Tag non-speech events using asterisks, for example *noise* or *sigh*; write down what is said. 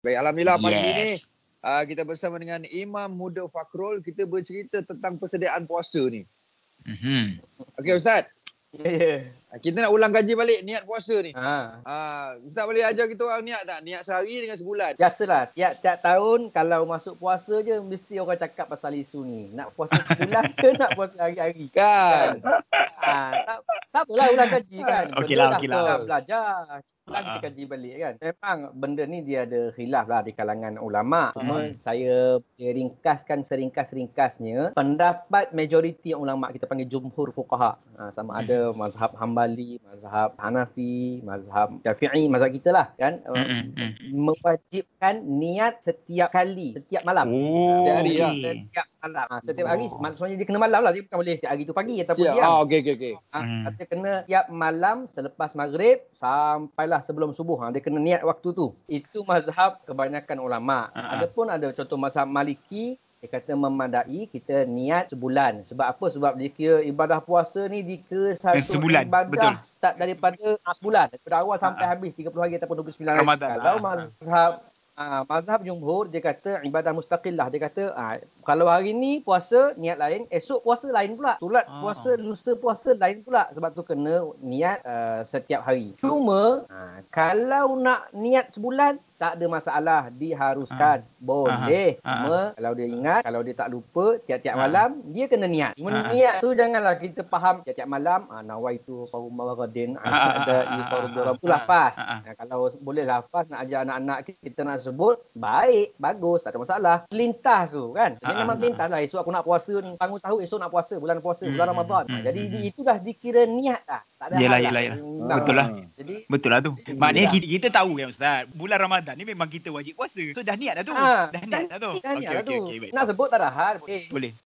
Baik, Alhamdulillah pagi Yes. ni uh, kita bersama dengan Imam Muda Fakrul. Kita bercerita tentang persediaan puasa ni. Mhm. Okey Ustaz, Ya, ya. uh, kita nak ulang kaji balik niat puasa ni. Ha. Uh, Ustaz boleh ajar kita orang niat tak? Niat sehari dengan sebulan. Biasalah, tiap-tiap tahun kalau masuk puasa je mesti orang cakap pasal isu ni. Nak puasa sebulan ke *laughs* nak puasa hari-hari? Kan? Ha, tak, tak apalah ulang kaji kan. Okey Benda lah, Belajar. Ha, kita kaji balik kan. Memang benda ni dia ada khilaf lah di kalangan ulama. Cuma Hmm. saya ringkaskan seringkas-ringkasnya. Pendapat majoriti ulama kita panggil jumhur fuqaha. Ha, sama Hmm. ada mazhab Hambali, mazhab Hanafi, mazhab Syafi'i, mazhab kita lah kan. Uh, Mm, mm, mm. mewajibkan niat setiap kali, setiap malam. Oh, Setiap hari lah. okey. Setiap malam. Ha, setiap hari, Oh. maksudnya dia kena malam lah. Dia bukan boleh setiap hari tu pagi ataupun Siap. siang. Ah, okey okey okey. Ha, Hmm. Dia kena tiap malam selepas maghrib sampailah sebelum subuh. Ha, dia kena niat waktu tu. Itu mazhab kebanyakan ulama. Ha. Ada pun ada contoh mazhab Maliki dia kata memadai kita niat sebulan. Sebab apa? Sebab dia kira ibadah puasa ni dikira satu sebulan, ibadah betul. start daripada ah, sebulan. Daripada awal sampai Ha, ha. habis 30 hari ataupun 29 hari. Ramadan, Kalau ha, ha. mazhab Ah, mazhab jumhur dia kata ibadah mustaqillah. Dia kata ah, kalau hari ni puasa niat lain, esok puasa lain pula. Solat Ah. puasa, lusa puasa lain pula. Sebab tu kena niat uh, setiap hari. Cuma ah, kalau nak niat sebulan tak ada masalah diharuskan. Boleh Ah. Ah. cuma kalau dia ingat kalau dia tak lupa tiap-tiap Ah. malam dia kena niat. Cuma Ah. niat tu janganlah kita faham tiap-tiap malam ah, nawaitu Ah, ah, ah, ada ifardu rabb tu lafaz. Nah, kalau boleh lafaz nak ajar anak-anak kita nak sebut baik bagus tak ada masalah. Lintas tu kan? Jadi ah, memang lintas lah esok aku nak puasa ni bangun tahu esok nak puasa bulan puasa Hmm, bulan Ramadan. Hmm, jadi hmm, hmm. itulah dikira niat dah tak ada Yelah, hal yelah, lah. yelah. Hmm, Betul lah. jadi Betul lah tu. Maknanya kita, kita tahu kan Ustaz. Bulan Ramadan ni memang kita wajib puasa. So dah niat dah tu. Ah, dah niat dah tu. dah niat lah Okey, tu okey, okey. Baik. nak sebut tak ada hal boleh Boleh.